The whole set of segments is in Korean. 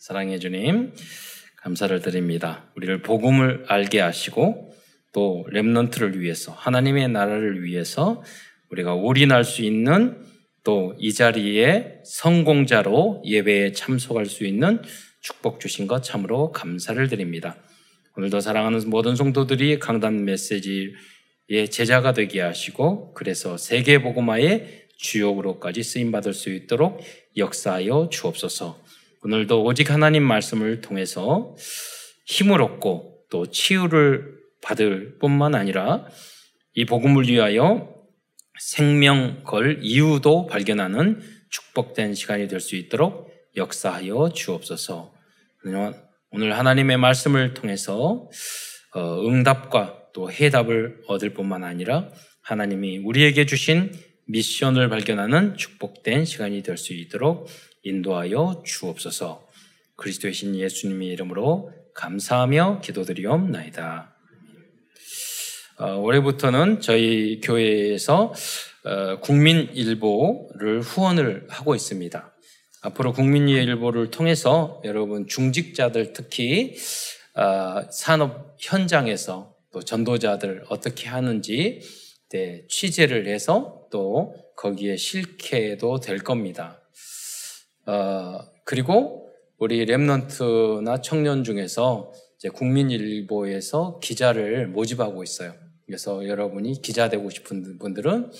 사랑해 주님, 감사를 드립니다. 우리를 복음을 알게 하시고 또 렘넌트를 위해서 하나님의 나라를 위해서 우리가 올인할 수 있는 또 이 자리에 성공자로 예배에 참석할 수 있는 축복 주신 것 참으로 감사를 드립니다. 오늘도 사랑하는 모든 성도들이 강단 메시지의 제자가 되게 하시고 그래서 세계 복음화의 주역으로까지 쓰임 받을 수 있도록 역사하여 주옵소서. 오늘도 오직 하나님 말씀을 통해서 힘을 얻고 또 치유를 받을 뿐만 아니라 이 복음을 위하여 생명 걸 이유도 발견하는 축복된 시간이 될 수 있도록 역사하여 주옵소서. 오늘 하나님의 말씀을 통해서 어, 응답과 또 해답을 얻을 뿐만 아니라 하나님이 우리에게 주신 미션을 발견하는 축복된 시간이 될 수 있도록 인도하여 주옵소서. 그리스도의 신 예수님의 이름으로 감사하며 기도드리옵나이다. 어, 올해부터는 저희 교회에서 어, 국민일보를 후원을 하고 있습니다. 앞으로 국민일보를 통해서 여러분 중직자들 특히 어, 산업 현장에서 또 전도자들 어떻게 하는지 네, 취재를 해서 또 거기에 실케도 될 겁니다. 어, 그리고 우리 랩런트나 청년 중에서 이제 국민일보에서 기자를 모집하고 있어요. 그래서 여러분이 기자 되고 싶은 분들은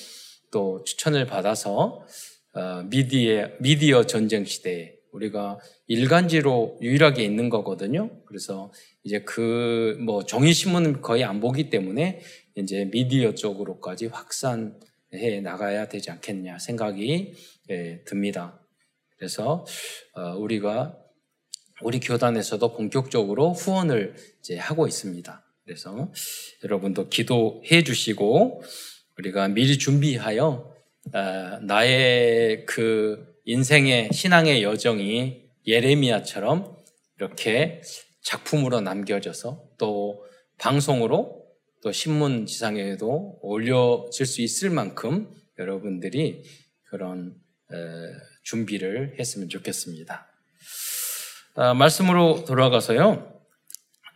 또 추천을 받아서 어, 미디어, 미디어 전쟁 시대에 우리가 일간지로 유일하게 있는 거거든요. 그래서 이제 그뭐 종이 신문은 거의 안 보기 때문에 이제 미디어 쪽으로까지 확산해 나가야 되지 않겠냐 생각이 예, 듭니다. 그래서 어, 우리가 우리 교단에서도 본격적으로 후원을 이제 하고 있습니다. 그래서 여러분도 기도해 주시고 우리가 미리 준비하여 어, 나의 그 인생의 신앙의 여정이 예레미야처럼 이렇게 작품으로 남겨져서 또 방송으로 또 신문 지상에도 올려질 수 있을 만큼 여러분들이 그런 준비를 했으면 좋겠습니다. 아, 말씀으로 돌아가서요.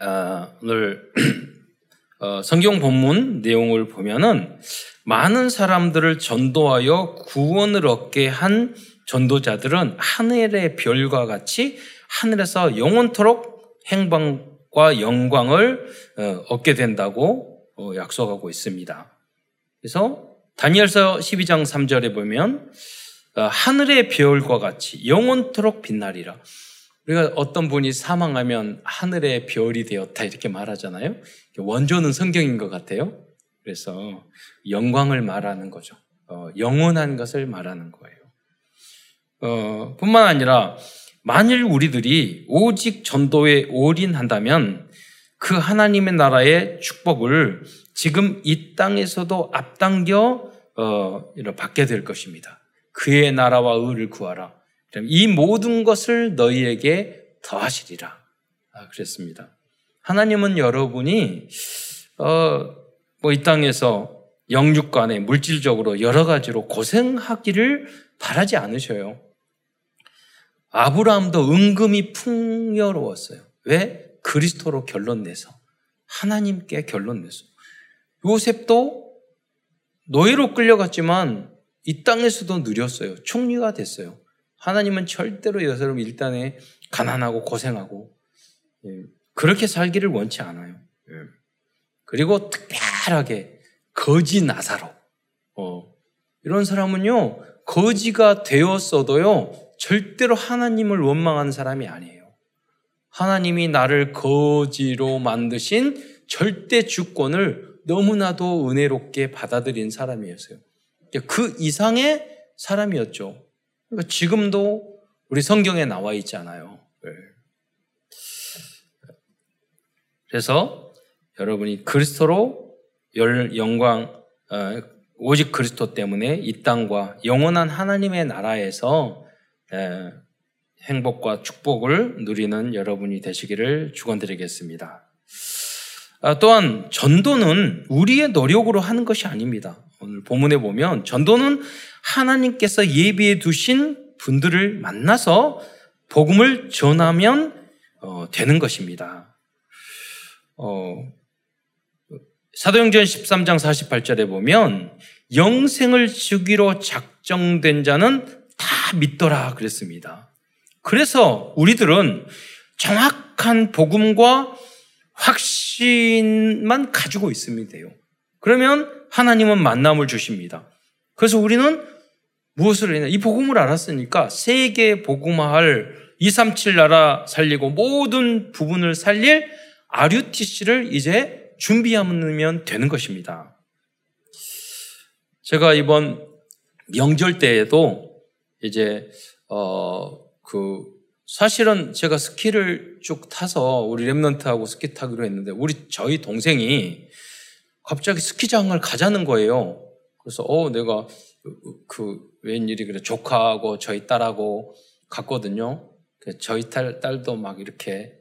아, 오늘 어, 성경 본문 내용을 보면은 많은 사람들을 전도하여 구원을 얻게 한 전도자들은 하늘의 별과 같이 하늘에서 영원토록 행방과 영광을 어, 얻게 된다고 어, 약속하고 있습니다. 그래서 다니엘서 12장 3절에 보면 어, 하늘의 별과 같이 영원토록 빛나리라. 우리가 어떤 분이 사망하면 하늘의 별이 되었다 이렇게 말하잖아요. 원조는 성경인 것 같아요. 그래서 영광을 말하는 거죠. 어, 영원한 것을 말하는 거예요. 어, 뿐만 아니라 만일 우리들이 오직 전도에 올인한다면 그 하나님의 나라의 축복을 지금 이 땅에서도 앞당겨 어, 받게 될 것입니다. 그의 나라와 의를 구하라. 이 모든 것을 너희에게 더하시리라. 아, 그랬습니다. 하나님은 여러분이 어, 뭐 이 땅에서 영육간에 물질적으로 여러 가지로 고생하기를 바라지 않으셔요. 아브라함도 은금이 풍요로웠어요. 왜? 그리스도로 결론 내서 하나님께 결론 내서 요셉도 노예로 끌려갔지만 이 땅에서도 누렸어요. 총리가 됐어요. 하나님은 절대로 여사람 일단에 가난하고 고생하고 예, 그렇게 살기를 원치 않아요. 예. 그리고 특별하게 거지 나사로 어, 이런 사람은요 거지가 되었어도요 절대로 하나님을 원망하는 사람이 아니에요. 하나님이 나를 거지로 만드신 절대 주권을 너무나도 은혜롭게 받아들인 사람이었어요. 그 이상의 사람이었죠. 그러니까 지금도 우리 성경에 나와 있잖아요. 네. 그래서 여러분이 그리스도로 영광, 어, 오직 그리스도 때문에 이 땅과 영원한 하나님의 나라에서 행복과 축복을 누리는 여러분이 되시기를 축원드리겠습니다. 아, 또한 전도는 우리의 노력으로 하는 것이 아닙니다. 오늘 본문에 보면 전도는 하나님께서 예비해 두신 분들을 만나서 복음을 전하면 어, 되는 것입니다. 어, 사도행전 13장 48절에 보면 영생을 주기로 작정된 자는 다 믿더라 그랬습니다. 그래서 우리들은 정확한 복음과 확신만 가지고 있으면 돼요. 그러면 하나님은 만남을 주십니다. 그래서 우리는 무엇을 했냐? 이 복음을 알았으니까 세계 복음화할 237 나라 살리고 모든 부분을 살릴 RUTC를 이제 준비하면 되는 것입니다. 제가 이번 명절 때에도 이제 어 그 사실은 제가 스키를 쭉 타서 우리 랩런트하고 스키 타기로 했는데 우리 저희 동생이 갑자기 스키장을 가자는 거예요. 그래서 어 내가 그, 그 웬일이 그래 조카하고 저희 딸하고 갔거든요. 그 저희 딸 딸도 막 이렇게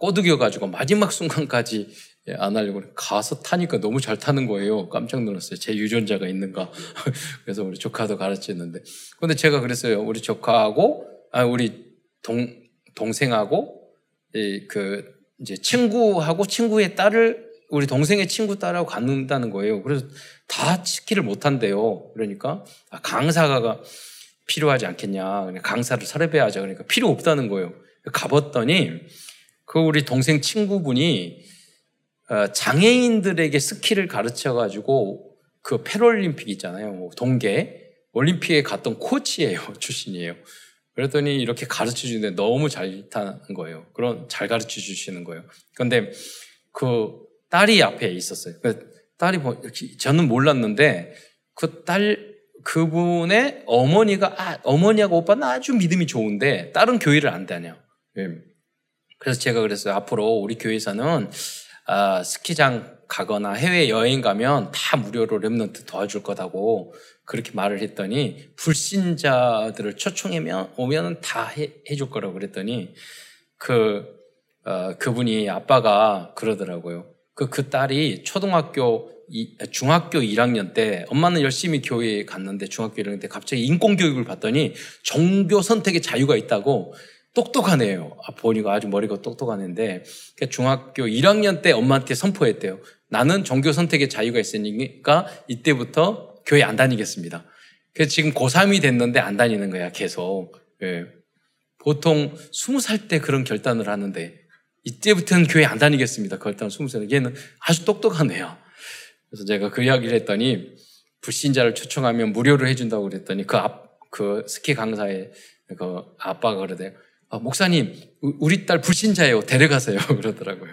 꼬드겨 가지고 마지막 순간까지 예, 안 하려고 가서 타니까 너무 잘 타는 거예요. 깜짝 놀랐어요. 제 유전자가 있는가. 그래서 우리 조카도 가르쳤는데. 근데 제가 그랬어요. 우리 조카하고, 아, 우리 동, 동생하고, 이, 그, 이제 친구하고 친구의 딸을, 우리 동생의 친구 딸하고 갖는다는 거예요. 그래서 다 스키를 못 한대요. 그러니까, 아, 강사가 필요하지 않겠냐. 강사를 설립해야죠. 그러니까 필요 없다는 거예요. 가봤더니, 그 우리 동생 친구분이 어, 장애인들에게 스키를 가르쳐 가지고 그 패럴림픽 있잖아요. 뭐 동계 올림픽에 갔던 코치예요. 출신이에요. 그랬더니 이렇게 가르쳐 주는데 너무 잘 타는 거예요. 그런 잘 가르쳐 주시는 거예요. 그런데 그 딸이 앞에 있었어요. 그 딸이 뭐 저는 몰랐는데 그 딸 그분의 어머니가 아, 어머니하고 오빠는 아주 믿음이 좋은데 딸은 교회를 안 다녀. 예. 그래서 제가 그랬어요. 앞으로 우리 교회에서는 아, 스키장 가거나 해외 여행 가면 다 무료로 랩런트 도와줄 거다고 그렇게 말을 했더니 불신자들을 초청하면 오면은 다 해, 해줄 거라고 그랬더니 그 어, 그분이 아빠가 그러더라고요. 그, 그 딸이 초등학교, 이, 중학교 1학년 때 엄마는 열심히 교회에 갔는데 중학교 1학년 때 갑자기 인권교육을 받더니 종교 선택의 자유가 있다고 똑똑한 애예요. 아, 보니까 아주 머리가 똑똑한 애인데 그러니까 중학교 1학년 때 엄마한테 선포했대요. 나는 종교 선택의 자유가 있으니까 이때부터 교회 안 다니겠습니다. 그래서 지금 고3이 됐는데 안 다니는 거야, 계속. 예. 보통 20살 때 그런 결단을 하는데 이때부터는 교회 안 다니겠습니다. 결단 20살. 얘는 아주 애야. 그래서 제가 그 이야기를 했더니 불신자를 초청하면 무료로 해준다고 그랬더니 그 앞, 그 스키 강사의 그 아빠가 그러대요. 아, 목사님, 우리 딸 불신자예요. 데려가세요. 그러더라고요.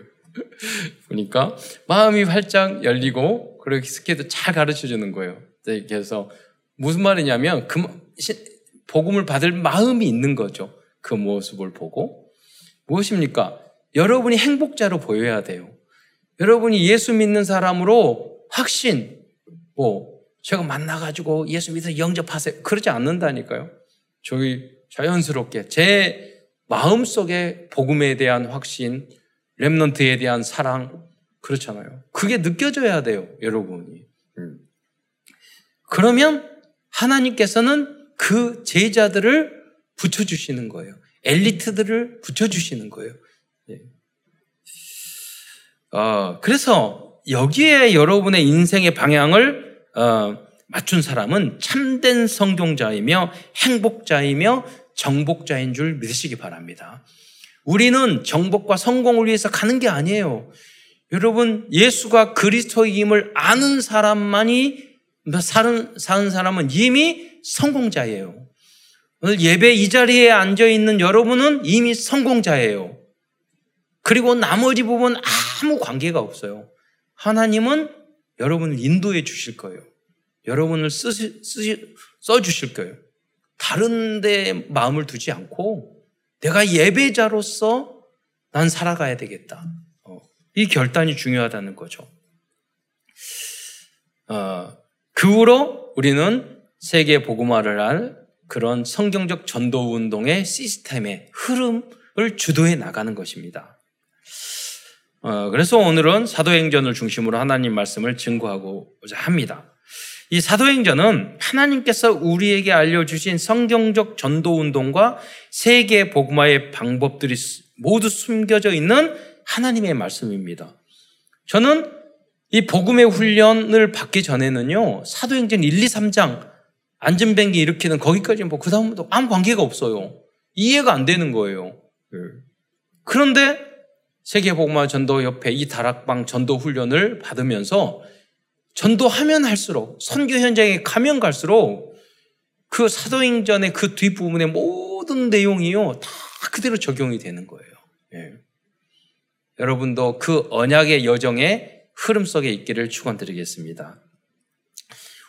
보니까 마음이 활짝 열리고 그렇게 스케도 잘 가르쳐 주는 거예요. 네, 그래서 무슨 말이냐면 그 복음을 받을 마음이 있는 거죠. 그 모습을 보고 무엇입니까? 여러분이 행복자로 보여야 돼요. 여러분이 예수 믿는 사람으로 확신, 뭐 제가 만나가지고 예수 믿어 영접하세요. 그러지 않는다니까요. 저희 자연스럽게 제 마음 속에 복음에 대한 확신, 랩넌트에 대한 사랑, 그렇잖아요. 그게 느껴져야 돼요, 여러분이. 음. 그러면 하나님께서는 그 제자들을 붙여주시는 거예요. 엘리트들을 붙여주시는 거예요. 예. 어, 그래서 여기에 여러분의 인생의 방향을 어, 맞춘 사람은 참된 성경자이며 행복자이며 정복자인 줄 믿으시기 바랍니다. 우리는 정복과 성공을 위해서 가는 게 아니에요. 여러분, 예수가 그리스도임을 아는 사람만이 사는, 사는 사람은 이미 성공자예요. 오늘 예배 이 자리에 앉아 있는 여러분은 이미 성공자예요. 그리고 나머지 부분 아무 관계가 없어요. 하나님은 여러분을 인도해 주실 거예요. 여러분을 써주실 거예요. 다른 데 마음을 두지 않고 내가 예배자로서 난 살아가야 되겠다. 어, 이 결단이 중요하다는 거죠. 어, 그 후로 우리는 세계 복음화를 할 그런 성경적 전도 운동의 시스템의 흐름을 주도해 나가는 것입니다. 어, 그래서 오늘은 사도행전을 중심으로 하나님 말씀을 증거하고자 합니다. 이 사도행전은 하나님께서 우리에게 알려주신 성경적 전도 운동과 세계 복음화의 방법들이 모두 숨겨져 있는 하나님의 말씀입니다. 저는 이 복음의 훈련을 받기 전에는요, 사도행전 1, 2, 3장, 안전뱅기 일으키는 거기까지 뭐, 그 다음부터 아무 관계가 없어요. 이해가 안 되는 거예요. 예. 그런데 세계복음화 전도협회 이 다락방 전도 훈련을 받으면서 전도하면 할수록 선교 현장에 가면 갈수록 그 사도행전의 그 뒷부분의 모든 내용이요 다 그대로 적용이 되는 거예요. 예. 여러분도 그 언약의 여정의 흐름 속에 있기를 축원드리겠습니다.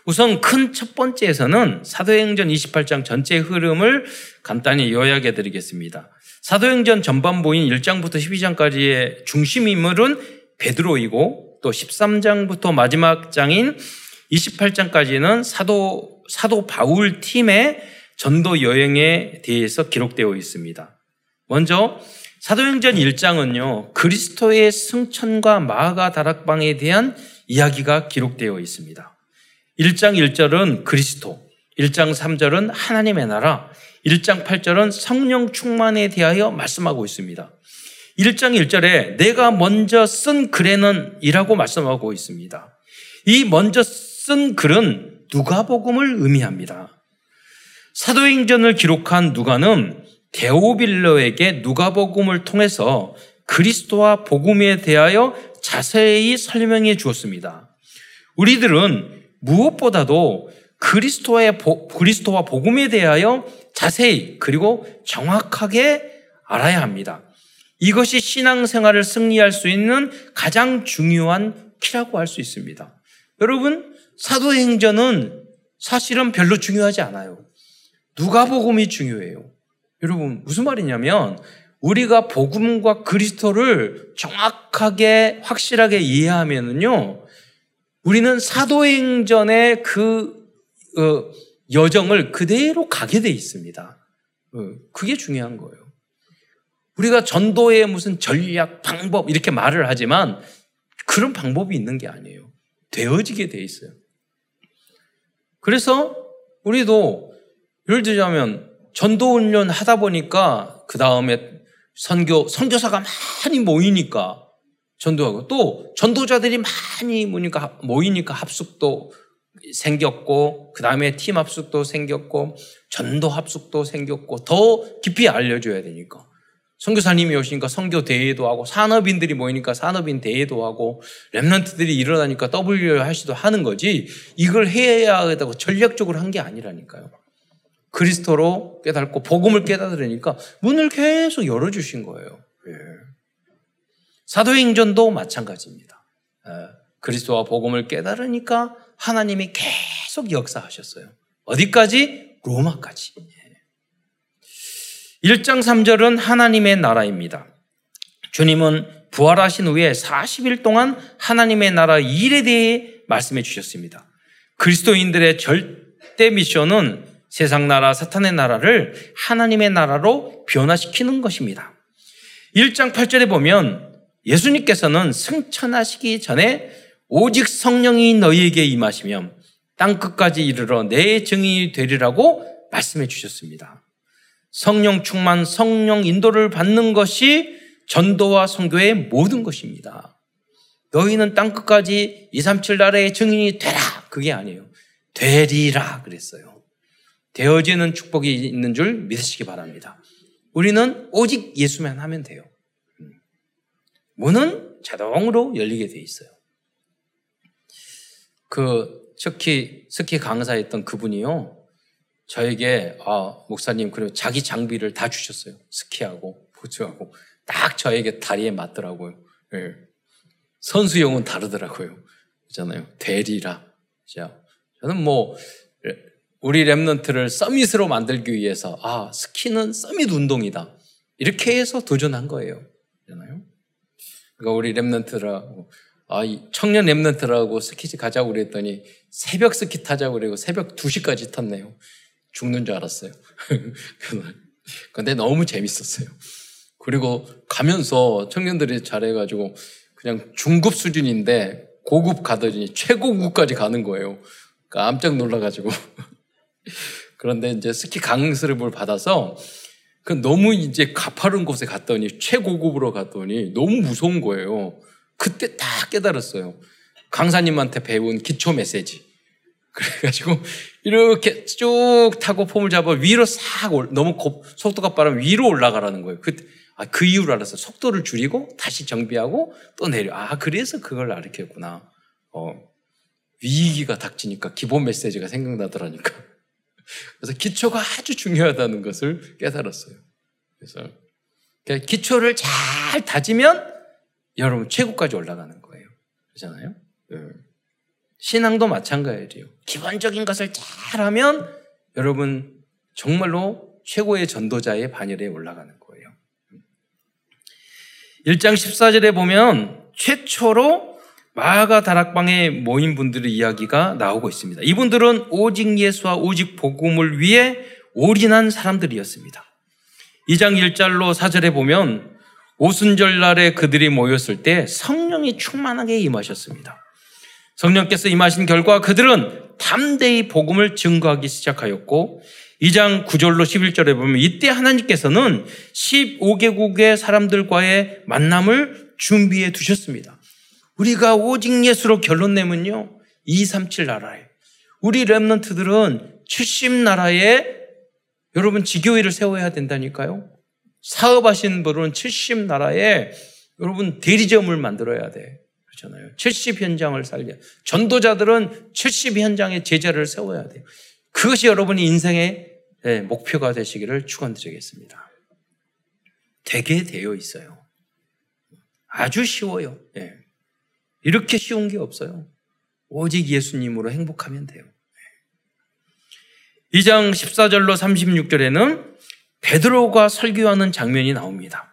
우선 큰 첫 번째에서는 사도행전 28장 전체 흐름을 간단히 요약해 드리겠습니다. 사도행전 전반부인 1장부터 12장까지의 중심 인물은 베드로이고 또 13장부터 마지막 장인 28장까지는 사도 사도 바울 팀의 전도 여행에 대해서 기록되어 있습니다. 먼저 사도행전 1장은요, 그리스도의 승천과 마가 다락방에 대한 이야기가 기록되어 있습니다. 1장 1절은 그리스도, 1장 3절은 하나님의 나라, 1장 8절은 성령 충만에 대하여 말씀하고 있습니다. 1장 1절에 내가 먼저 쓴 글에는 이라고 말씀하고 있습니다. 이 먼저 쓴 글은 누가복음을 의미합니다. 사도행전을 기록한 누가는 데오빌러에게 누가복음을 통해서 그리스도와 복음에 대하여 자세히 설명해 주었습니다. 우리들은 무엇보다도 그리스도의 그리스도와 복음에 대하여 자세히 그리고 정확하게 알아야 합니다. 이것이 신앙생활을 승리할 수 있는 가장 중요한 키라고 할 수 있습니다. 여러분, 사도행전은 사실은 별로 중요하지 않아요. 누가복음이 중요해요. 여러분, 무슨 말이냐면, 우리가 복음과 그리스도를 정확하게, 확실하게 이해하면은요, 우리는 사도행전의 그, 어, 여정을 그대로 가게 돼 있습니다. 어, 그게 중요한 거예요. 우리가 전도의 무슨 전략, 방법, 이렇게 말을 하지만 그런 방법이 있는 게 아니에요. 되어지게 돼 있어요. 그래서 우리도 예를 들자면 전도 훈련 하다 보니까 그 다음에 선교 선교사가 많이 모이니까 전도하고 또 전도자들이 많이 모이니까 모이니까 합숙도 생겼고 그 다음에 팀 합숙도 생겼고 전도 합숙도 생겼고 더 깊이 알려줘야 되니까 선교사님이 오시니까 선교 대회도 하고 산업인들이 모이니까 산업인 대회도 하고 랩런트들이 일어나니까 WRC도 하는 거지 이걸 해야 하다고 전략적으로 한 게 아니라니까요. 그리스도로 깨닫고 복음을 깨닫으려니까 문을 계속 열어주신 거예요. 예. 사도행전도 마찬가지입니다. 예. 그리스도와 복음을 깨달으니까 하나님이 계속 역사하셨어요. 어디까지? 로마까지. 1장 3절은 하나님의 나라입니다. 주님은 부활하신 후에 40일 동안 하나님의 나라 일에 대해 말씀해 주셨습니다. 그리스도인들의 절대 미션은 세상 나라, 사탄의 나라를 하나님의 나라로 변화시키는 것입니다. 1장 8절에 보면 예수님께서는 승천하시기 전에 오직 성령이 너희에게 임하시면 땅 끝까지 이르러 내 증인이 되리라고 말씀해 주셨습니다. 성령 충만, 성령 인도를 받는 것이 전도와 선교의 모든 것입니다. 너희는 땅 끝까지 2, 3, 7 나라의 증인이 되라. 그게 아니에요. 되리라 그랬어요. 되어지는 축복이 있는 줄 믿으시기 바랍니다. 우리는 오직 예수만 하면 돼요. 문은 자동으로 열리게 돼 있어요. 그 스키 스키 강사였던 그분이요. 저에게 아 목사님 그리고 자기 장비를 다 주셨어요. 스키하고 보츠하고 딱 저에게 다리에 맞더라고요. 네. 선수용은 다르더라고요. 있잖아요. 대리라. 자, 저는 뭐 우리 Remnant를 summit으로 만들기 위해서 아 스키는 summit 운동이다. 이렇게 해서 도전한 거예요. 잖아요. 그러니까 우리 Remnant라고 아, 청년 Remnant라고 스키장 가자고 그랬더니 새벽 스키 타자고 그러고 새벽 2시까지 탔네요. 죽는 줄 알았어요. 근데 너무 재밌었어요. 그리고 가면서 청년들이 잘해가지고 그냥 중급 수준인데 고급 가더니 최고급까지 가는 거예요. 깜짝 놀라가지고. 그런데 이제 스키 강습을 받아서 그 너무 이제 가파른 곳에 갔더니 최고급으로 갔더니 너무 무서운 거예요. 그때 딱 깨달았어요. 강사님한테 배운 기초 메시지. 그래가지고 이렇게 쭉 타고 폼을 잡아 위로 싹 올, 너무 고, 속도가 빠르면 위로 올라가라는 거예요. 그, 아, 그 이유를 알아서 속도를 줄이고 다시 정비하고 또 내려. 아, 그래서 그걸 가르쳤구나. 어, 위기가 닥치니까 기본 메시지가 생각나더라니까. 그래서 기초가 아주 중요하다는 것을 깨달았어요. 그래서 기초를 잘 다지면 여러분 최고까지 올라가는 거예요. 그렇잖아요? 네. 신앙도 마찬가지예요. 기본적인 것을 잘하면 여러분 정말로 최고의 전도자의 반열에 올라가는 거예요. 1장 14절에 보면 최초로 마가 다락방에 모인 분들의 이야기가 나오고 있습니다. 이분들은 오직 예수와 오직 복음을 위해 올인한 사람들이었습니다. 2장 1절로 4절에 보면 오순절 날에 그들이 모였을 때 성령이 충만하게 임하셨습니다. 성령께서 임하신 결과 그들은 담대히 복음을 증거하기 시작하였고 2장 9절로 11절에 보면 이때 하나님께서는 15개국의 사람들과의 만남을 준비해 두셨습니다. 우리가 오직 예수로 결론 내면요. 237 나라에 우리 랩런트들은 70 나라에 여러분 지교회를 세워야 된다니까요. 사업하신 분은 70 나라에 여러분 대리점을 만들어야 돼. 그렇잖아요. 70 현장을 살려. 전도자들은 70 현장에 제자를 세워야 돼요. 그것이 여러분이 인생의 예, 목표가 되시기를 축원드리겠습니다. 되게 되어 있어요. 아주 쉬워요. 예. 이렇게 쉬운 게 없어요. 오직 예수님으로 행복하면 돼요. 2장 14절로 36절에는 베드로가 설교하는 장면이 나옵니다.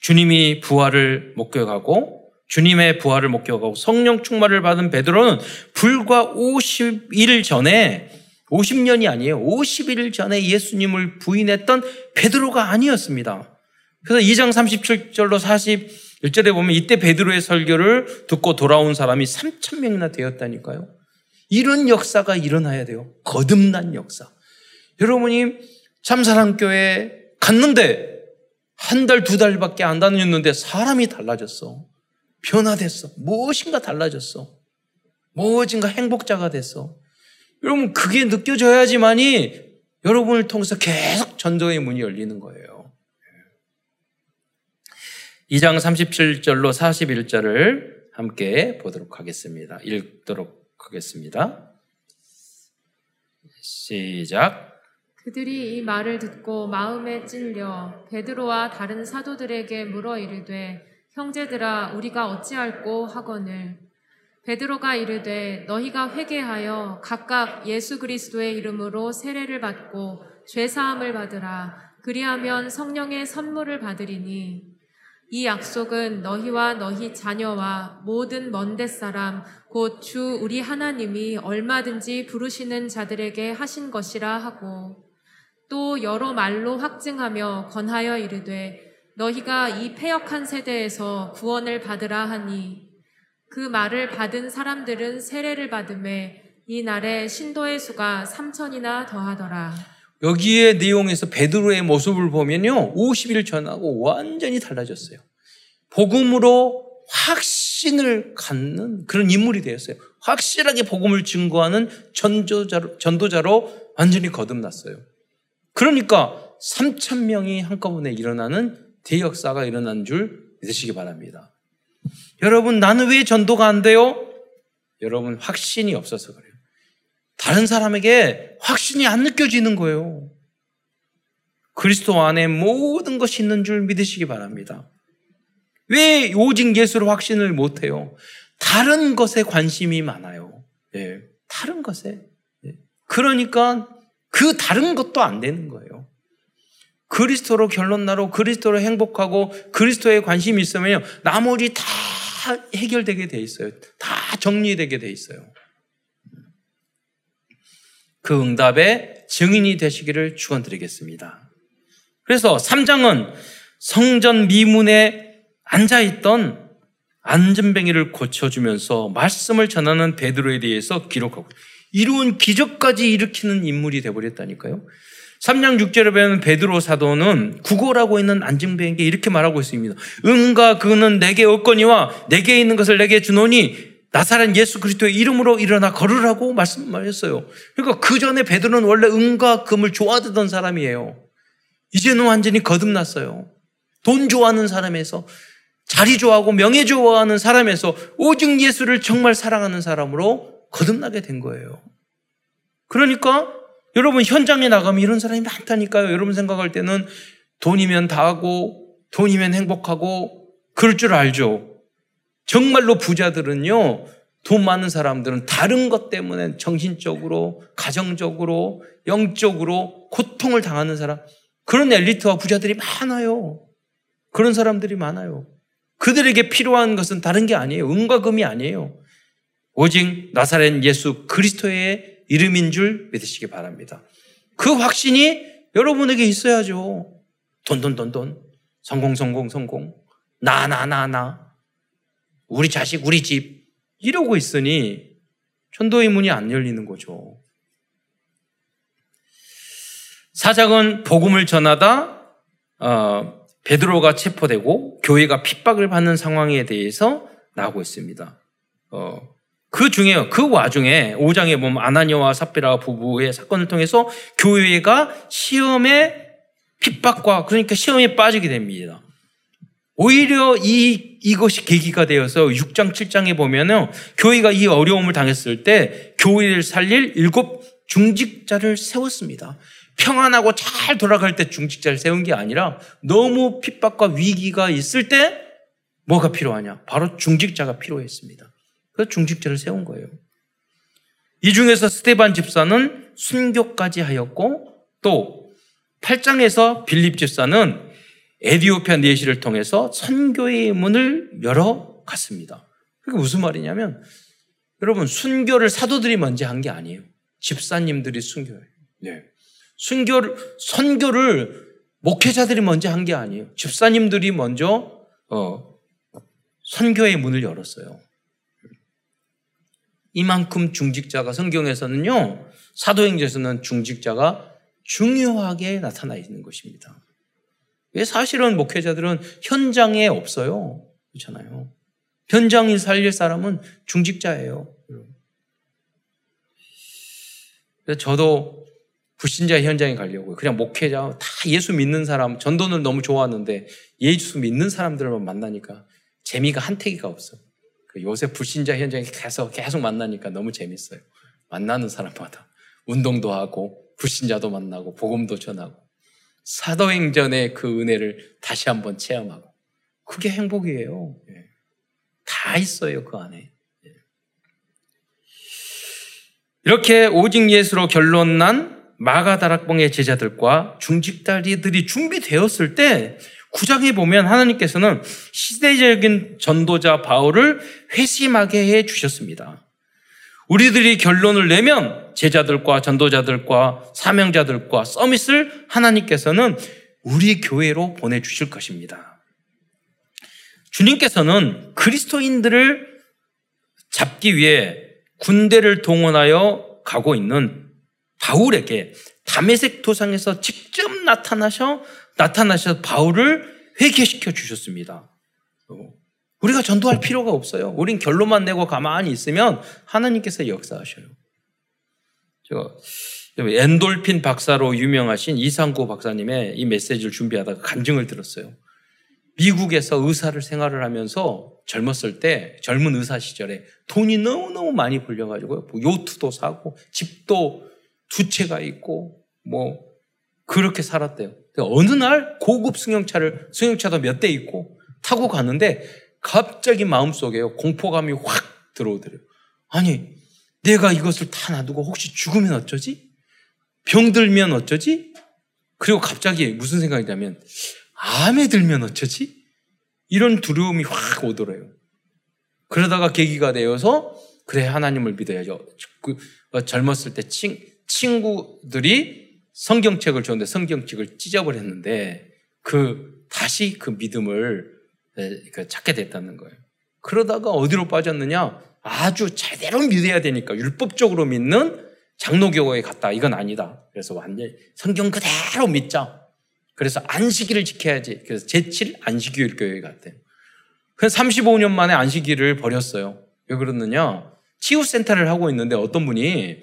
주님이 부활을 목격하고 주님의 부활을 목격하고 성령 충만을 받은 베드로는 불과 50일 전에 50년이 아니에요. 50일 전에 예수님을 부인했던 베드로가 아니었습니다. 그래서 2장 37절로 41절에 보면 이때 베드로의 설교를 듣고 돌아온 사람이 3천 명이나 되었다니까요. 이런 역사가 일어나야 돼요. 거듭난 역사. 여러분이 참사랑교회 갔는데 한 달, 두 달밖에 안 다녔는데 사람이 달라졌어. 변화됐어. 무엇인가 달라졌어. 무엇인가 행복자가 됐어. 여러분, 그게 느껴져야지만이 여러분을 통해서 계속 전도의 문이 열리는 거예요. 2장 37절로 41절을 함께 보도록 하겠습니다. 읽도록 하겠습니다. 시작. 그들이 이 말을 듣고 마음에 찔려 베드로와 다른 사도들에게 물어 이르되 형제들아 우리가 어찌할꼬? 하거늘. 베드로가 이르되 너희가 회개하여 각각 예수 그리스도의 이름으로 세례를 받고 죄 사함을 받으라. 그리하면 성령의 선물을 받으리니. 이 약속은 너희와 너희 자녀와 모든 먼데 사람 곧 주 우리 하나님이 얼마든지 부르시는 자들에게 하신 것이라 하고 또 여러 말로 확증하며 권하여 이르되 너희가 이 폐역한 세대에서 구원을 받으라 하니 그 말을 받은 사람들은 세례를 받음에 이 날에 신도의 수가 3천이나 더하더라. 여기에 내용에서 베드로의 모습을 보면요. 50일 전하고 완전히 달라졌어요. 복음으로 확신을 갖는 그런 인물이 되었어요. 확실하게 복음을 증거하는 전도자로, 전도자로 완전히 거듭났어요. 그러니까 3천 명이 한꺼번에 일어나는 대역사가 일어난 줄 믿으시기 바랍니다. 여러분, 나는 왜 전도가 안 돼요? 여러분, 확신이 없어서 그래요. 다른 사람에게 확신이 안 느껴지는 거예요. 그리스도 안에 모든 것이 있는 줄 믿으시기 바랍니다. 왜 오직 예수로 확신을 못 해요? 다른 것에 관심이 많아요. 예, 다른 것에. 예. 그러니까 그 다른 것도 안 되는 거예요. 그리스도로 결론 나로 그리스도로 행복하고 그리스도에 관심이 있으면 나머지 다 해결되게 돼 있어요. 다 정리되게 돼 있어요. 그 응답에 증인이 되시기를 축원드리겠습니다. 그래서 3장은 성전 미문에 앉아 있던 안전뱅이를 고쳐주면서 말씀을 전하는 베드로에 대해서 기록하고 이루은 기적까지 일으키는 인물이 되어버렸다니까요. 3장 6절에 보면 베드로 사도는 구걸하고 있는 안증배에게 이렇게 말하고 있습니다. 은과 그는 내게 없거니와 내게 있는 것을 내게 주노니 나사렛 예수 그리스도의 이름으로 일어나 걸으라고 말씀하셨어요. 그러니까 그 전에 베드로는 원래 은과 금을 좋아하던 사람이에요. 이제는 완전히 거듭났어요. 돈 좋아하는 사람에서 자리 좋아하고 명예 좋아하는 사람에서 오직 예수를 정말 사랑하는 사람으로 거듭나게 된 거예요. 그러니까 여러분 현장에 나가면 이런 사람이 많다니까요. 여러분 생각할 때는 돈이면 다 하고 돈이면 행복하고 그럴 줄 알죠. 정말로 부자들은요. 돈 많은 사람들은 다른 것 때문에 정신적으로, 가정적으로, 영적으로 고통을 당하는 사람, 그런 엘리트와 부자들이 많아요. 그런 사람들이 많아요. 그들에게 필요한 것은 다른 게 아니에요. 은과 금이 아니에요. 오직 나사렛 예수 그리스도의 이름인 줄 믿으시기 바랍니다. 그 확신이 여러분에게 있어야죠. 돈, 돈, 돈, 돈. 성공, 성공, 성공. 나, 나, 나, 나. 우리 자식, 우리 집. 이러고 있으니 천도의 문이 안 열리는 거죠. 사장은 복음을 전하다 어, 베드로가 체포되고 교회가 핍박을 받는 상황에 대해서 나오고 있습니다. 어, 그 중에 그 와중에 5장에 보면 아나니와 삽비라 부부의 사건을 통해서 교회가 시험에 핍박과 그러니까 시험에 빠지게 됩니다. 오히려 이 이것이 계기가 되어서 6장 7장에 보면은 교회가 이 어려움을 당했을 때 교회를 살릴 일곱 중직자를 세웠습니다. 평안하고 잘 돌아갈 때 중직자를 세운 게 아니라 너무 핍박과 위기가 있을 때 뭐가 필요하냐? 바로 중직자가 필요했습니다. 그래서 중직자를 세운 거예요. 이 중에서 스테반 집사는 순교까지 하였고 또 8장에서 빌립 집사는 에디오피아 내시를 통해서 선교의 문을 열어 갔습니다. 그게 무슨 말이냐면 여러분 순교를 사도들이 먼저 한 게 아니에요. 집사님들이 순교해요. 네. 순교를 선교를 목회자들이 먼저 한 게 아니에요. 집사님들이 먼저 어, 선교의 문을 열었어요. 이만큼 중직자가 성경에서는요, 사도행전에서는 중직자가 중요하게 나타나 있는 것입니다. 왜 사실은 목회자들은 현장에 없어요. 그렇잖아요. 현장을 살릴 사람은 중직자예요. 저도 불신자 현장에 가려고 그냥 목회자 다 예수 믿는 사람 전도는 너무 좋아하는데 예수 믿는 사람들만 만나니까 재미가 한태기가 없어. 그 요새 불신자 현장에 계속 계속 만나니까 너무 재밌어요. 만나는 사람마다 운동도 하고 불신자도 만나고 복음도 전하고 사도행전의 그 은혜를 다시 한번 체험하고 그게 행복이에요. 예. 다 있어요 그 안에. 예. 이렇게 오직 예수로 결론 난 마가다락봉의 제자들과 중직자들이 준비되었을 때 구장에 보면 하나님께서는 시대적인 전도자 바울을 회심하게 해 주셨습니다. 우리들이 결론을 내면 제자들과 전도자들과 사명자들과 서밋을 하나님께서는 우리 교회로 보내주실 것입니다. 주님께서는 그리스도인들을 잡기 위해 군대를 동원하여 가고 있는 바울에게 담에색 도상에서 직접 나타나셔 나타나셔 바울을 회개시켜 주셨습니다. 우리가 전도할 필요가 없어요. 우린 결론만 내고 가만히 있으면 하나님께서 역사하셔요. 저 엔돌핀 박사로 유명하신 이상구 박사님의 이 메시지를 준비하다가 간증을 들었어요. 미국에서 의사를 생활을 하면서 젊었을 때 젊은 의사 시절에 돈이 너무너무 많이 불려가지고 뭐 요트도 사고 집도 두 채가 있고 뭐 그렇게 살았대요. 어느 날 고급 승용차를 승용차도 몇 대 있고 타고 가는데 갑자기 마음속에 공포감이 확 들어오더래요. 아니 내가 이것을 다 놔두고 혹시 죽으면 어쩌지? 병들면 어쩌지? 그리고 갑자기 무슨 생각이 나면 암에 들면 어쩌지? 이런 두려움이 확 오더래요. 그러다가 계기가 되어서 그래 하나님을 믿어야죠. 그 어, 젊었을 때 친, 친구들이 성경책을 줬는데 성경책을 찢어버렸는데 그 다시 그 믿음을 그 찾게 됐다는 거예요. 그러다가 어디로 빠졌느냐? 아주 제대로 믿어야 되니까 율법적으로 믿는 장로교회에 갔다. 이건 아니다. 그래서 완전히 성경 그대로 믿자. 그래서 안식일을 지켜야지. 그래서 제7 안식일 교회에 갔대요. 그래서 35년 만에 안식일을 버렸어요. 왜 그러느냐? 치유센터를 하고 있는데 어떤 분이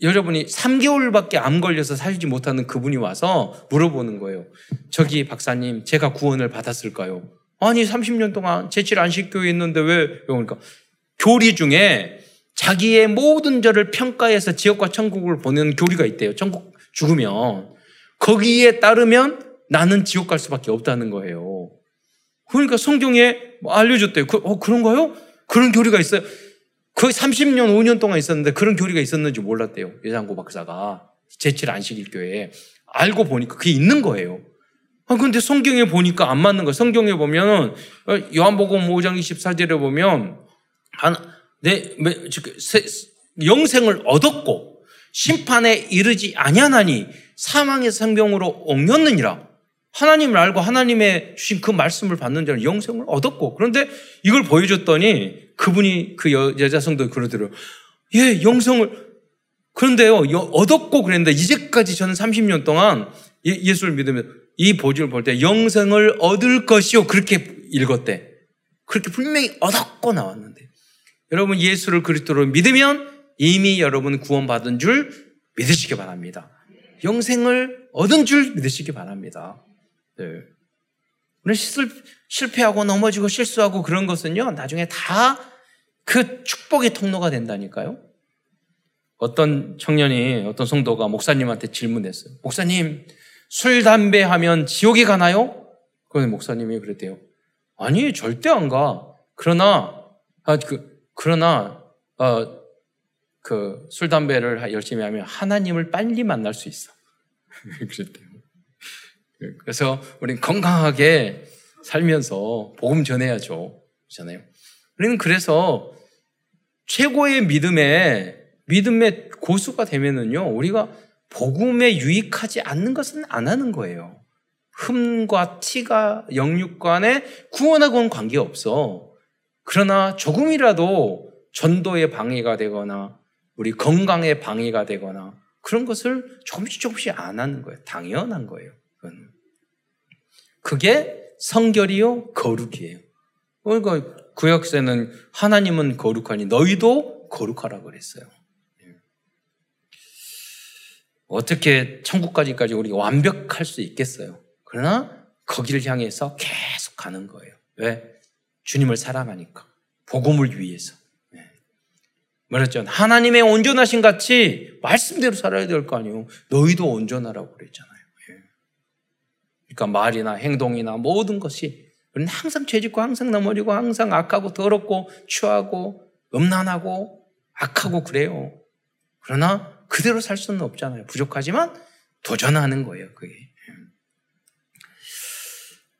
여러분이 3개월밖에 암 걸려서 살지 못하는 그분이 와서 물어보는 거예요. 저기 박사님, 제가 구원을 받았을까요? 아니, 30년 동안 제칠 안식교에 있는데 왜? 그러니까 교리 중에 자기의 모든 죄를 평가해서 지옥과 천국을 보내는 교리가 있대요. 천국 죽으면. 거기에 따르면 나는 지옥 갈 수밖에 없다는 거예요. 그러니까 성경에 뭐 알려줬대요. 그, 어, 그런가요? 그런 교리가 있어요. 그 30년, 5년 동안 있었는데 그런 교리가 있었는지 몰랐대요. 예장고 박사가. 제칠 안식일 교회에. 알고 보니까 그게 있는 거예요. 아, 근데 성경에 보니까 안 맞는 거예요. 성경에 보면, 어, 요한복음 5장 24절에 보면, 한, 내, 영생을 얻었고, 심판에 이르지 아니하나니, 사망의 생명으로 옮겼느니라. 하나님을 알고 하나님의 주신 그 말씀을 받는 자는 영생을 얻었고 그런데 이걸 보여줬더니 그분이 그 여, 여자 성도 그러더래요. 예, 영생을 그런데요 얻었고 그랬는데 이제까지 저는 30년 동안 예, 수를 믿으면 이 보지를 볼 때 영생을 얻을 것이요 그렇게 읽었대. 그렇게 분명히 얻었고 나왔는데 여러분 예수를 그리스도로 믿으면 이미 여러분 구원받은 줄 믿으시기 바랍니다. 영생을 얻은 줄 믿으시기 바랍니다. 네. 우리 실패하고 넘어지고 실수하고 그런 것은요, 나중에 다 그 축복의 통로가 된다니까요. 어떤 청년이, 어떤 성도가 목사님한테 질문했어요. 목사님, 술, 담배 하면 지옥에 가나요? 그런데 목사님이 그랬대요. 아니, 절대 안 가. 그러나, 아, 그, 그러나, 어, 그, 술, 담배를 열심히 하면 하나님을 빨리 만날 수 있어. 그랬대요. 그래서 우리는 건강하게 살면서 복음 전해야죠. 그렇잖아요. 우리는 그래서 최고의 믿음의 믿음의 고수가 되면은요, 우리가 복음에 유익하지 않는 것은 안 하는 거예요. 흠과 티가 영육 간에 구원하고는 관계없어. 그러나 조금이라도 전도에 방해가 되거나 우리 건강에 방해가 되거나 그런 것을 조금씩 조금씩 안 하는 거예요. 당연한 거예요. 그게 성결이요 거룩이에요. 그러니까 구역세는 하나님은 거룩하니 너희도 거룩하라 그랬어요. 예. 어떻게 천국까지까지 우리가 완벽할 수 있겠어요? 그러나 거기를 향해서 계속 가는 거예요. 왜? 주님을 사랑하니까. 복음을 위해서. 네. 말했죠. 하나님의 온전하신 같이 말씀대로 살아야 될 거 아니에요. 너희도 온전하라고 그랬잖아요. 그러니까 말이나 행동이나 모든 것이 우리는 항상 죄짓고 항상 넘어지고 항상 악하고 더럽고 추하고 음란하고 악하고 그래요. 그러나 그대로 살 수는 없잖아요. 부족하지만 도전하는 거예요. 그게.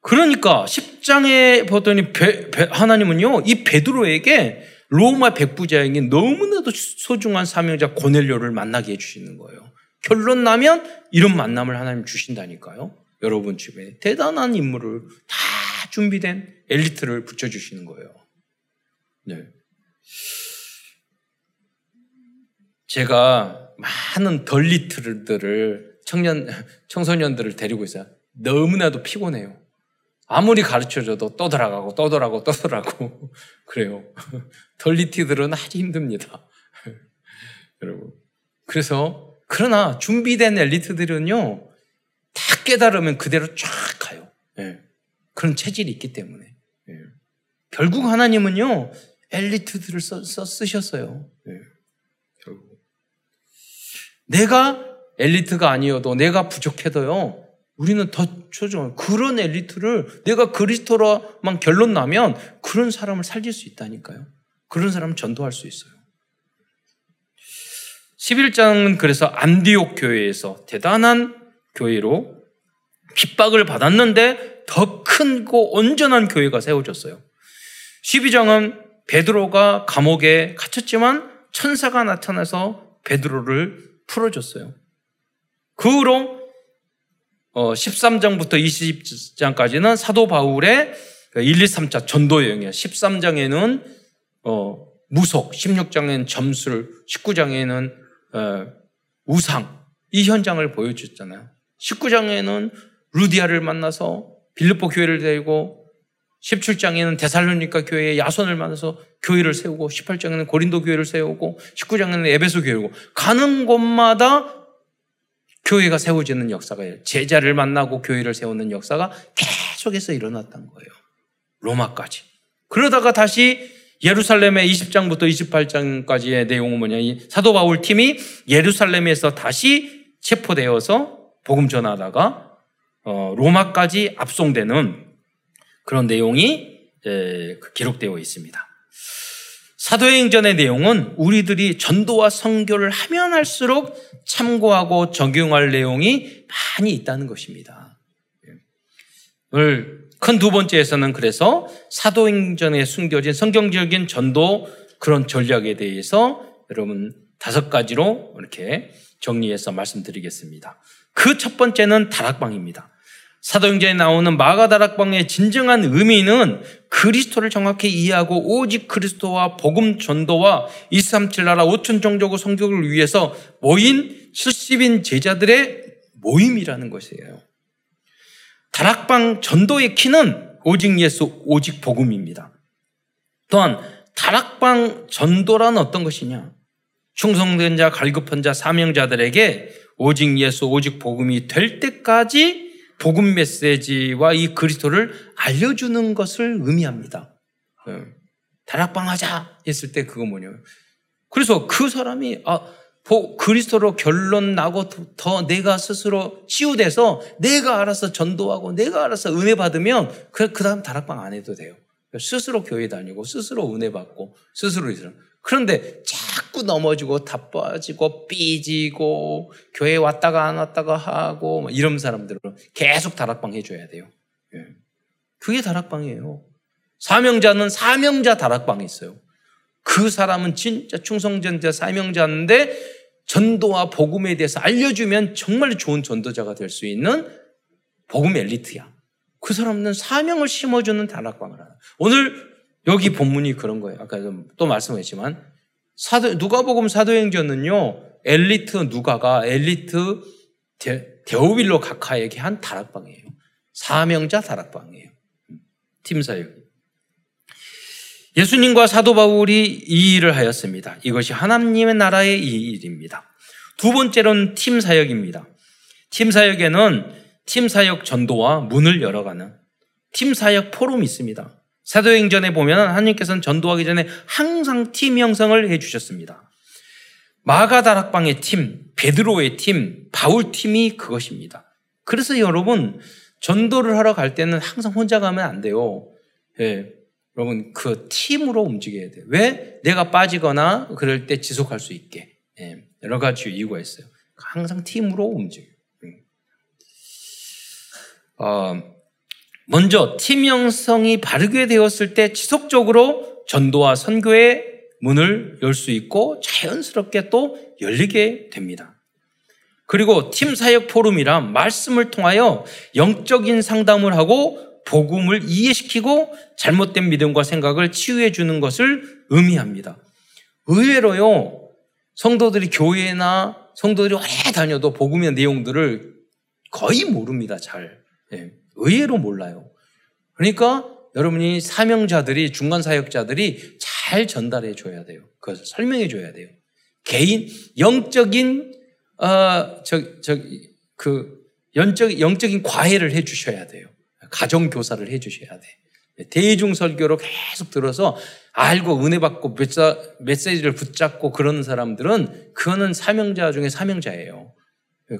그러니까 10장에 보더니 배, 배, 하나님은요 이 베드로에게 로마 백부자에게 너무나도 소중한 사명자 고넬료를 만나게 해주시는 거예요. 결론 나면 이런 만남을 하나님 주신다니까요. 여러분 주변에 대단한 인물을 다 준비된 엘리트를 붙여주시는 거예요. 네. 제가 많은 덜리트들을 청년, 청소년들을 데리고 있어요. 너무나도 피곤해요. 아무리 가르쳐줘도 떠들어가고 떠들어가고 떠들어가고 그래요. 덜리티들은 아주 힘듭니다. 여러분. 그래서 그러나 준비된 엘리트들은요 다 깨달으면 그대로 쫙 가요. 예. 그런 체질이 있기 때문에. 예. 결국 하나님은요, 엘리트들을 써, 써 쓰셨어요. 예. 결국. 내가 엘리트가 아니어도 내가 부족해도요, 우리는 더 초조한 그런 엘리트를 내가 그리스도로만 결론 나면 그런 사람을 살릴 수 있다니까요. 그런 사람을 전도할 수 있어요. 11장은 그래서 안디옥 교회에서 대단한 교회로 핍박을 받았는데 더 큰고 온전한 교회가 세워졌어요. 12장은 베드로가 감옥에 갇혔지만 천사가 나타나서 베드로를 풀어줬어요. 그 후로 13장부터 어, 20장까지는 사도 바울의 1, 2, 3차 전도 여행이에요. 13장에는 어, 무속, 16장에는 점술, 19장에는 어, 우상 이 현장을 보여줬잖아요. 19장에는 루디아를 만나서 빌립보 교회를 데리고 17장에는 데살로니카 교회의 야손을 만나서 교회를 세우고 18장에는 고린도 교회를 세우고 19장에는 에베소 교회고 가는 곳마다 교회가 세워지는 역사가 제자를 만나고 교회를 세우는 역사가 계속해서 일어났던 거예요. 로마까지. 그러다가 다시 예루살렘의 20장부터 28장까지의 내용은 뭐냐. 이 사도 바울 팀이 예루살렘에서 다시 체포되어서 복음 전하다가 어, 로마까지 압송되는 그런 내용이 에, 그 기록되어 있습니다. 사도행전의 내용은 우리들이 전도와 선교를 하면 할수록 참고하고 적용할 내용이 많이 있다는 것입니다. 오늘 큰 두 번째에서는 그래서 사도행전에 숨겨진 성경적인 전도 그런 전략에 대해서 여러분 다섯 가지로 이렇게 정리해서 말씀드리겠습니다. 그 첫 번째는 다락방입니다. 사도행전에 나오는 마가다락방의 진정한 의미는 그리스도를 정확히 이해하고 오직 그리스도와 복음 전도와 237 나라 5천 종족의 성격을 위해서 모인 70인 제자들의 모임이라는 것이에요. 다락방 전도의 키는 오직 예수, 오직 복음입니다. 또한 다락방 전도란 어떤 것이냐? 충성된 자, 갈급한 자, 사명자들에게 오직 예수, 오직 복음이 될 때까지 복음 메시지와 이 그리스도를 알려주는 것을 의미합니다. 예. 다락방 하자 했을 때 그거 뭐냐면 그래서 그 사람이 아 그리스도로 결론 나고 더 내가 스스로 치유돼서 내가 알아서 전도하고 내가 알아서 은혜 받으면 그, 그 다음 다락방 안 해도 돼요. 스스로 교회 다니고 스스로 은혜 받고 스스로 있으 그런데 자꾸 넘어지고 답빠지고 삐지고 교회 왔다가 안 왔다가 하고 뭐 이런 사람들은 계속 다락방 해줘야 돼요. 예. 그게 다락방이에요. 사명자는 사명자 다락방이 있어요. 그 사람은 진짜 충성전자 사명자인데 전도와 복음에 대해서 알려주면 정말 좋은 전도자가 될 수 있는 복음 엘리트야. 그 사람은 사명을 심어주는 다락방을 하는. 오늘 여기 본문이 그런 거예요. 아까 또 말씀했지만 사도 누가복음 사도행전은요 엘리트 누가가 엘리트 데, 데오빌로 각하에게 한 다락방이에요. 사명자 다락방이에요. 팀 사역. 예수님과 사도 바울이 이 일을 하였습니다. 이것이 하나님의 나라의 이 일입니다. 두 번째로는 팀 사역입니다. 팀 사역에는 팀 사역 전도와 문을 열어가는 팀 사역 포럼이 있습니다. 사도행전에 보면 하나님께서는 전도하기 전에 항상 팀 형성을 해주셨습니다. 마가다락방의 팀, 베드로의 팀, 바울 팀이 그것입니다. 그래서 여러분 전도를 하러 갈 때는 항상 혼자 가면 안 돼요. 예, 여러분 그 팀으로 움직여야 돼요. 왜 내가 빠지거나 그럴 때 지속할 수 있게 예, 여러 가지 이유가 있어요. 항상 팀으로 움직여. 음. 어, 먼저 팀 형성이 바르게 되었을 때 지속적으로 전도와 선교의 문을 열 수 있고 자연스럽게 또 열리게 됩니다. 그리고 팀 사역 포럼이란 말씀을 통하여 영적인 상담을 하고 복음을 이해시키고 잘못된 믿음과 생각을 치유해 주는 것을 의미합니다. 의외로요, 성도들이 교회나 성도들이 오래 다녀도 복음의 내용들을 거의 모릅니다, 잘. 예. 의외로 몰라요. 그러니까 여러분이 사명자들이 중간 사역자들이 잘 전달해 줘야 돼요. 그것을 설명해 줘야 돼요. 개인 영적인 어저저그 영적 영적인 과외를 해 주셔야 돼요. 가정 교사를 해 주셔야 돼. 대중 설교로 계속 들어서 알고 은혜 받고 메시지를 붙잡고 그러는 사람들은 그거는 사명자 중에 사명자예요.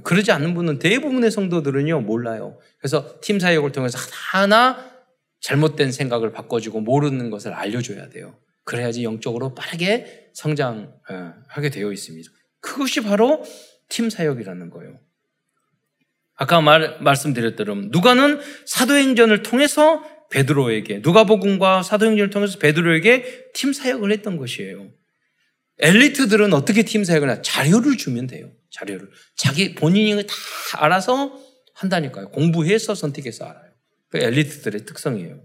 그러지 않는 분은 대부분의 성도들은요, 몰라요. 그래서 팀 사역을 통해서 하나 잘못된 생각을 바꿔주고 모르는 것을 알려줘야 돼요. 그래야지 영적으로 빠르게 성장하게 되어 있습니다. 그것이 바로 팀 사역이라는 거예요. 아까 말, 말씀드렸대로 누가는 사도행전을 통해서 베드로에게 누가복음과 사도행전을 통해서 베드로에게 팀 사역을 했던 것이에요. 엘리트들은 어떻게 팀 사역을 하냐? 자료를 주면 돼요. 자료를. 자기 본인이 다 알아서 한다니까요. 공부해서 선택해서 알아요. 그 엘리트들의 특성이에요.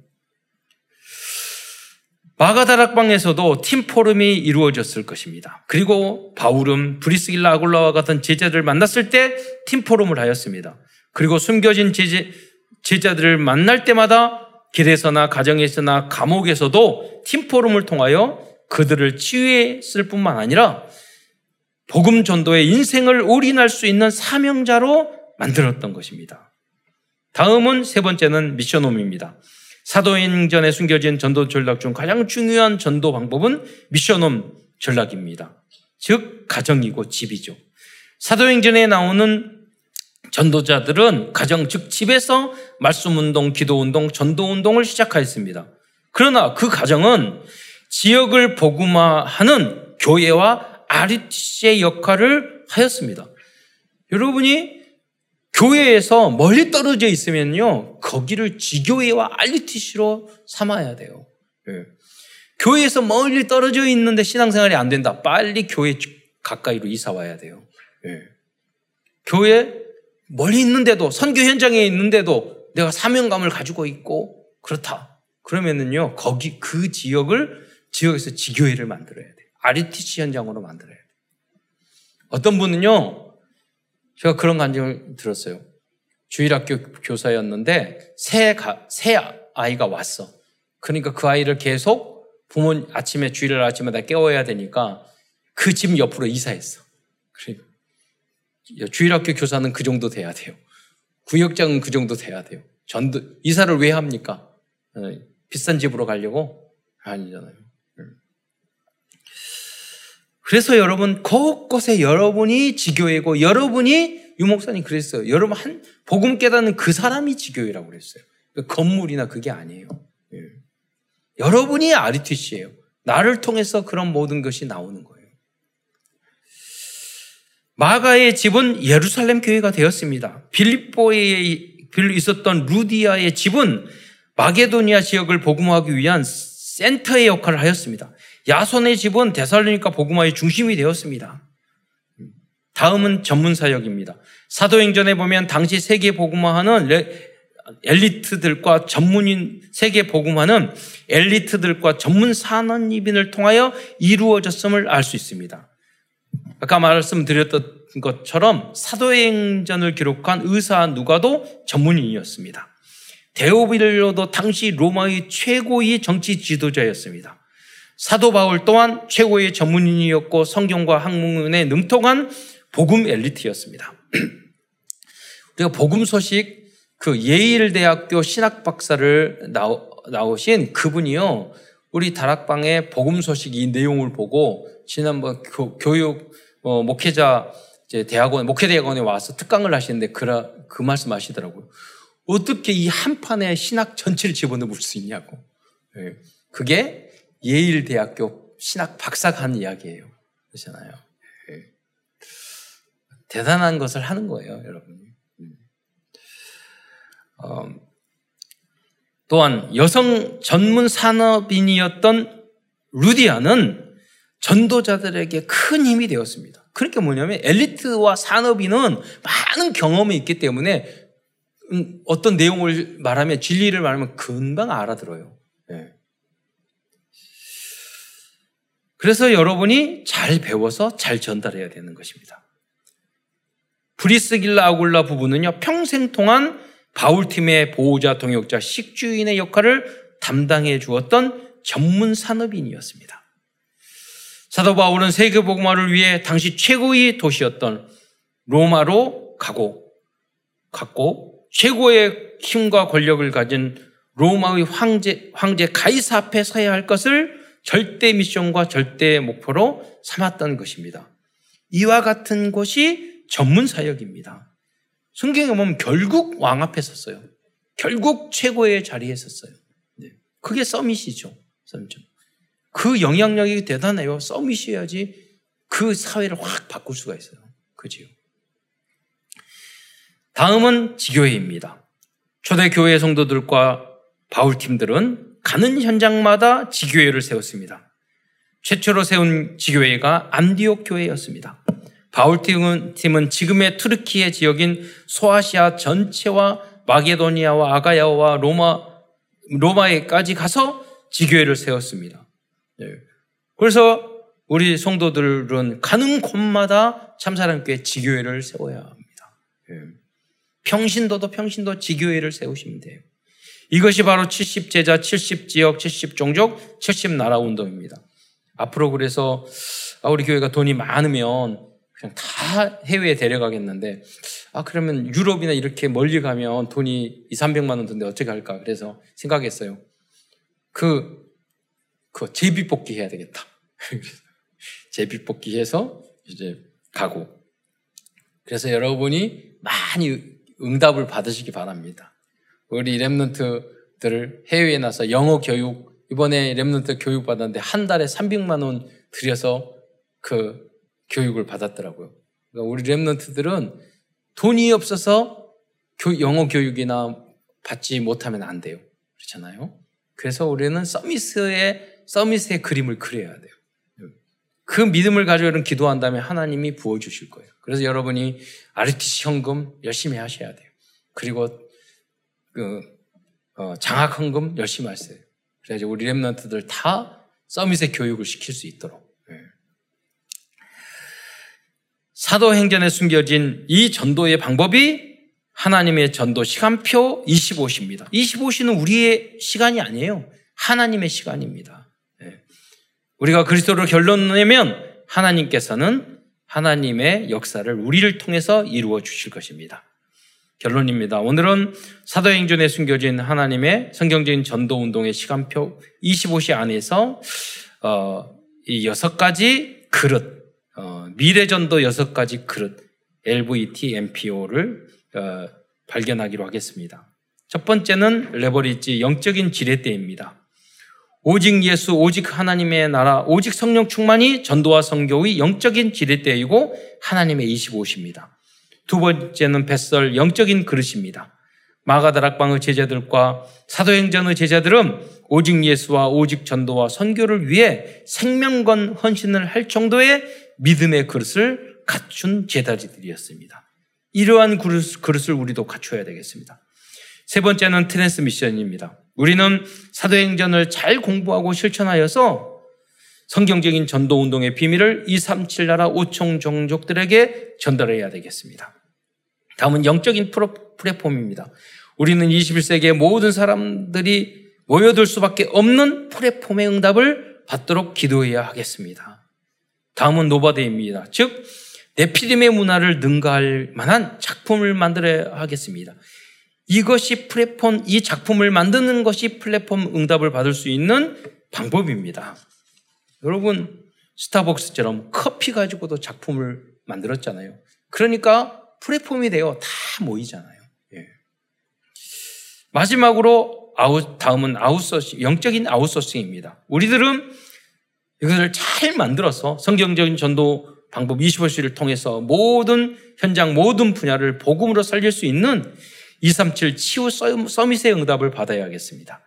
마가다락방에서도 팀 포럼이 이루어졌을 것입니다. 그리고 바울은 브리스길라 아굴라와 같은 제자들을 만났을 때 팀 포럼을 하였습니다. 그리고 숨겨진 제자, 제자들을 만날 때마다 길에서나 가정에서나 감옥에서도 팀 포럼을 통하여 그들을 치유했을 뿐만 아니라 복음 전도의 인생을 올인할 수 있는 사명자로 만들었던 것입니다. 다음은 세 번째는 미션홈입니다. 사도행전에 숨겨진 전도 전략 중 가장 중요한 전도 방법은 미션홈 전략입니다. 즉 가정이고 집이죠. 사도행전에 나오는 전도자들은 가정 즉 집에서 말씀 운동, 기도 운동, 전도 운동을 시작하였습니다. 그러나 그 가정은 지역을 복음화하는 교회와 RTC의 역할을 하였습니다. 여러분이 교회에서 멀리 떨어져 있으면요, 거기를 지교회와 RTC로 삼아야 돼요. 네. 교회에서 멀리 떨어져 있는데 신앙생활이 안 된다. 빨리 교회 가까이로 이사 와야 돼요. 네. 교회 멀리 있는데도 선교 현장에 있는데도 내가 사명감을 가지고 있고 그렇다. 그러면은요 거기 그 지역을 지역에서 지교회를 만들어야 돼. RTC 현장으로 만들어야 돼. 어떤 분은요 제가 그런 감정을 들었어요. 주일학교 교사였는데 새, 가, 새 아이가 왔어. 그러니까 그 아이를 계속 부모 아침에 주일날 아침마다 깨워야 되니까 그 집 옆으로 이사했어. 그러니까 주일학교 교사는 그 정도 돼야 돼요. 구역장은 그 정도 돼야 돼요. 전도 이사를 왜 합니까? 어, 비싼 집으로 가려고 아니잖아요. 음. 그래서 여러분 곳곳에 여러분이 지교회고 여러분이 유목사님 그랬어요. 여러분 한 복음 깨닫는 그 사람이 지교회라고 그랬어요. 그 건물이나 그게 아니에요. 예. 여러분이 RTC예요. 나를 통해서 그런 모든 것이 나오는 거예요. 마가의 집은 예루살렘 교회가 되었습니다. 빌립보에 있었던 루디아의 집은 마게도니아 지역을 복음하기 위한 센터의 역할을 하였습니다. 야손의 집은 데살로니카 복음화의 중심이 되었습니다. 다음은 전문 사역입니다. 사도행전에 보면 당시 세계 복음화하는 엘리트들과 전문인 세계 복음화는 엘리트들과 전문 산업인을 통하여 이루어졌음을 알 수 있습니다. 아까 말씀드렸던 것처럼 사도행전을 기록한 의사 누가도 전문인이었습니다. 데오빌로도 당시 로마의 최고의 정치 지도자였습니다. 사도 바울 또한 최고의 전문인이었고 성경과 학문에 능통한 복음 엘리트였습니다. 우리가 복음 소식 그 예일 대학교 신학 박사를 나오신 그분이요. 우리 다락방에 복음 소식 이 내용을 보고 지난번 교, 육 어, 목회자 대학원 목회 대학원에 와서 특강을 하시는데 그라, 그 말씀 하시더라고요. 어떻게 이 한 판에 신학 전체를 집어넣을 수 있냐고. 네. 그게 예일 대학교 신학 박사가 한 이야기예요. 그렇잖아요. 네. 대단한 것을 하는 거예요, 여러분. 음. 어, 또한 여성 전문 산업인이었던 루디아는 전도자들에게 큰 힘이 되었습니다. 그러니까 뭐냐면 엘리트와 산업인은 많은 경험이 있기 때문에 음, 어떤 내용을 말하면 진리를 말하면 금방 알아들어요. 네. 그래서 여러분이 잘 배워서 잘 전달해야 되는 것입니다. 브리스길라 아굴라 부부는요 평생 동안 바울팀의 보호자, 동역자, 식주인의 역할을 담당해 주었던 전문 산업인이었습니다. 사도 바울은 세계 복음화를 위해 당시 최고의 도시였던 로마로 가고 갔고 최고의 힘과 권력을 가진 로마의 황제 황제 가이사 앞에 서야 할 것을 절대 미션과 절대 목표로 삼았던 것입니다. 이와 같은 것이 전문 사역입니다. 성경에 보면 결국 왕 앞에 섰어요. 결국 최고의 자리에 섰어요. 네. 그게 서밋이죠. 서밋. 그 영향력이 대단해요. 서밋이어야지 그 사회를 확 바꿀 수가 있어요. 그지요? 다음은 지교회입니다. 초대교회 성도들과 바울팀들은 가는 현장마다 지교회를 세웠습니다. 최초로 세운 지교회가 안디옥 교회였습니다. 바울팀은 팀은 지금의 투르키의 지역인 소아시아 전체와 마게도니아와 아가야와 로마, 로마에까지 가서 지교회를 세웠습니다. 예. 그래서 우리 성도들은 가는 곳마다 참사랑교회 지교회를 세워야 합니다. 예. 평신도도 평신도 지교회를 세우시면 돼요. 이것이 바로 70제자, 70지역, 70종족, 70나라 운동입니다. 앞으로 그래서 아, 우리 교회가 돈이 많으면 그냥 다 해외에 데려가겠는데 아 그러면 유럽이나 이렇게 멀리 가면 돈이 2, 300만 원 드는데 어떻게 할까? 그래서 생각했어요. 그, 그 제비뽑기 해야 되겠다. 제비뽑기 해서 이제 가고. 그래서 여러분이 많이 응답을 받으시기 바랍니다. 우리 Remnant들을 해외에 나서 영어 교육, 이번에 Remnant 교육 받았는데 한 달에 300만 원 들여서 그 교육을 받았더라고요. 그러니까 우리 랩런트들은 돈이 없어서 영어 교육이나 받지 못하면 안 돼요. 그렇잖아요. 그래서 우리는 서미스의 서미스의 그림을 그려야 돼요. 그 믿음을 가지고 여러분 기도한다면 하나님이 부어주실 거예요. 그래서 여러분이 RTC 현금 열심히 하셔야 돼요. 그리고 그 어, 장학 헌금 열심히 하세요. 그래야지 우리 랩런트들 다 서밋의 교육을 시킬 수 있도록. 네. 사도행전에 숨겨진 이 전도의 방법이 하나님의 전도 시간표 25시입니다. 25시는 우리의 시간이 아니에요. 하나님의 시간입니다. 네. 우리가 그리스도를 결론 내면 하나님께서는 하나님의 역사를 우리를 통해서 이루어 주실 것입니다. 결론입니다. 오늘은 사도행전에 숨겨진 하나님의 성경적인 전도 운동의 시간표 25시 안에서 어, 이 여섯 가지 그릇, 어, 미래 전도 여섯 가지 그릇, LVT, MPO를 어, 발견하기로 하겠습니다. 첫 번째는 레버리지 영적인 지렛대입니다. 오직 예수, 오직 하나님의 나라, 오직 성령 충만이 전도와 성교의 영적인 지렛대이고 하나님의 25시입니다. 두 번째는 뱃설 영적인 그릇입니다. 마가다락방의 제자들과 사도행전의 제자들은 오직 예수와 오직 전도와 선교를 위해 생명건 헌신을 할 정도의 믿음의 그릇을 갖춘 제자들이었습니다. 이러한 그릇, 그릇을 우리도 갖춰야 되겠습니다. 세 번째는 트랜스미션입니다. 우리는 사도행전을 잘 공부하고 실천하여서 성경적인 전도 운동의 비밀을 237 나라 5총 종족들에게 전달해야 되겠습니다. 다음은 영적인 플랫폼입니다. 우리는 21세기의 모든 사람들이 모여들 수밖에 없는 플랫폼의 응답을 받도록 기도해야 하겠습니다. 다음은 노바데입니다. 즉, 네피림의 문화를 능가할 만한 작품을 만들어야 하겠습니다. 이것이 플랫폼, 이 작품을 만드는 것이 플랫폼 응답을 받을 수 있는 방법입니다. 여러분, 스타벅스처럼 커피 가지고도 작품을 만들었잖아요. 그러니까 플랫폼이 되어 다 모이잖아요. 예. 마지막으로 아웃, 다음은 아웃소싱, 영적인 아웃소싱입니다. 우리들은 이것을 잘 만들어서 성경적인 전도 방법 25시를 통해서 모든 현장, 모든 분야를 복음으로 살릴 수 있는 237 치유 summit의 응답을 받아야겠습니다.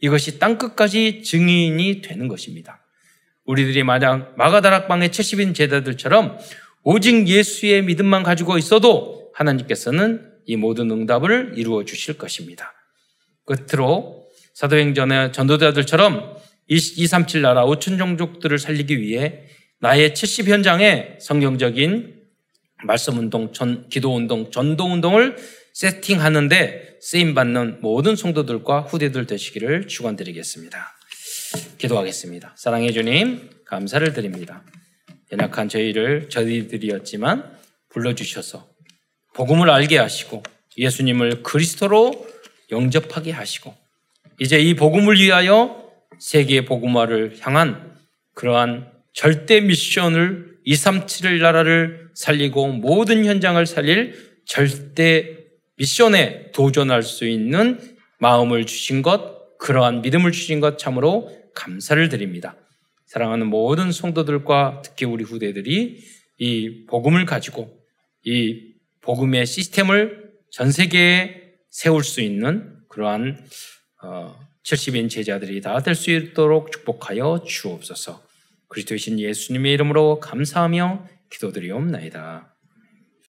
이것이 땅끝까지 증인이 되는 것입니다. 우리들이 만약 마가다락방의 70인 제자들처럼 오직 예수의 믿음만 가지고 있어도 하나님께서는 이 모든 응답을 이루어 주실 것입니다. 끝으로 사도행전의 전도자들처럼 237 나라 5천 종족들을 살리기 위해 나의 70 현장에 성경적인 말씀 운동, 전, 기도 운동, 전도 운동을 세팅하는데 쓰임 받는 모든 성도들과 후대들 되시기를 축원드리겠습니다. 기도하겠습니다. 사랑해 주님 감사를 드립니다. 연약한 저희를 저희들이었지만 불러주셔서 복음을 알게 하시고 예수님을 그리스도로 영접하게 하시고 이제 이 복음을 위하여 세계 복음화를 향한 그러한 절대 미션을 237을 나라를 살리고 모든 현장을 살릴 절대 미션에 도전할 수 있는 마음을 주신 것, 그러한 믿음을 주신 것 참으로 감사를 드립니다. 사랑하는 모든 성도들과 특히 우리 후대들이 이 복음을 가지고 이 복음의 시스템을 전 세계에 세울 수 있는 그러한 어, 70인 제자들이 다 될 수 있도록 축복하여 주옵소서. 그리스도이신 예수님의 이름으로 감사하며 기도드리옵나이다.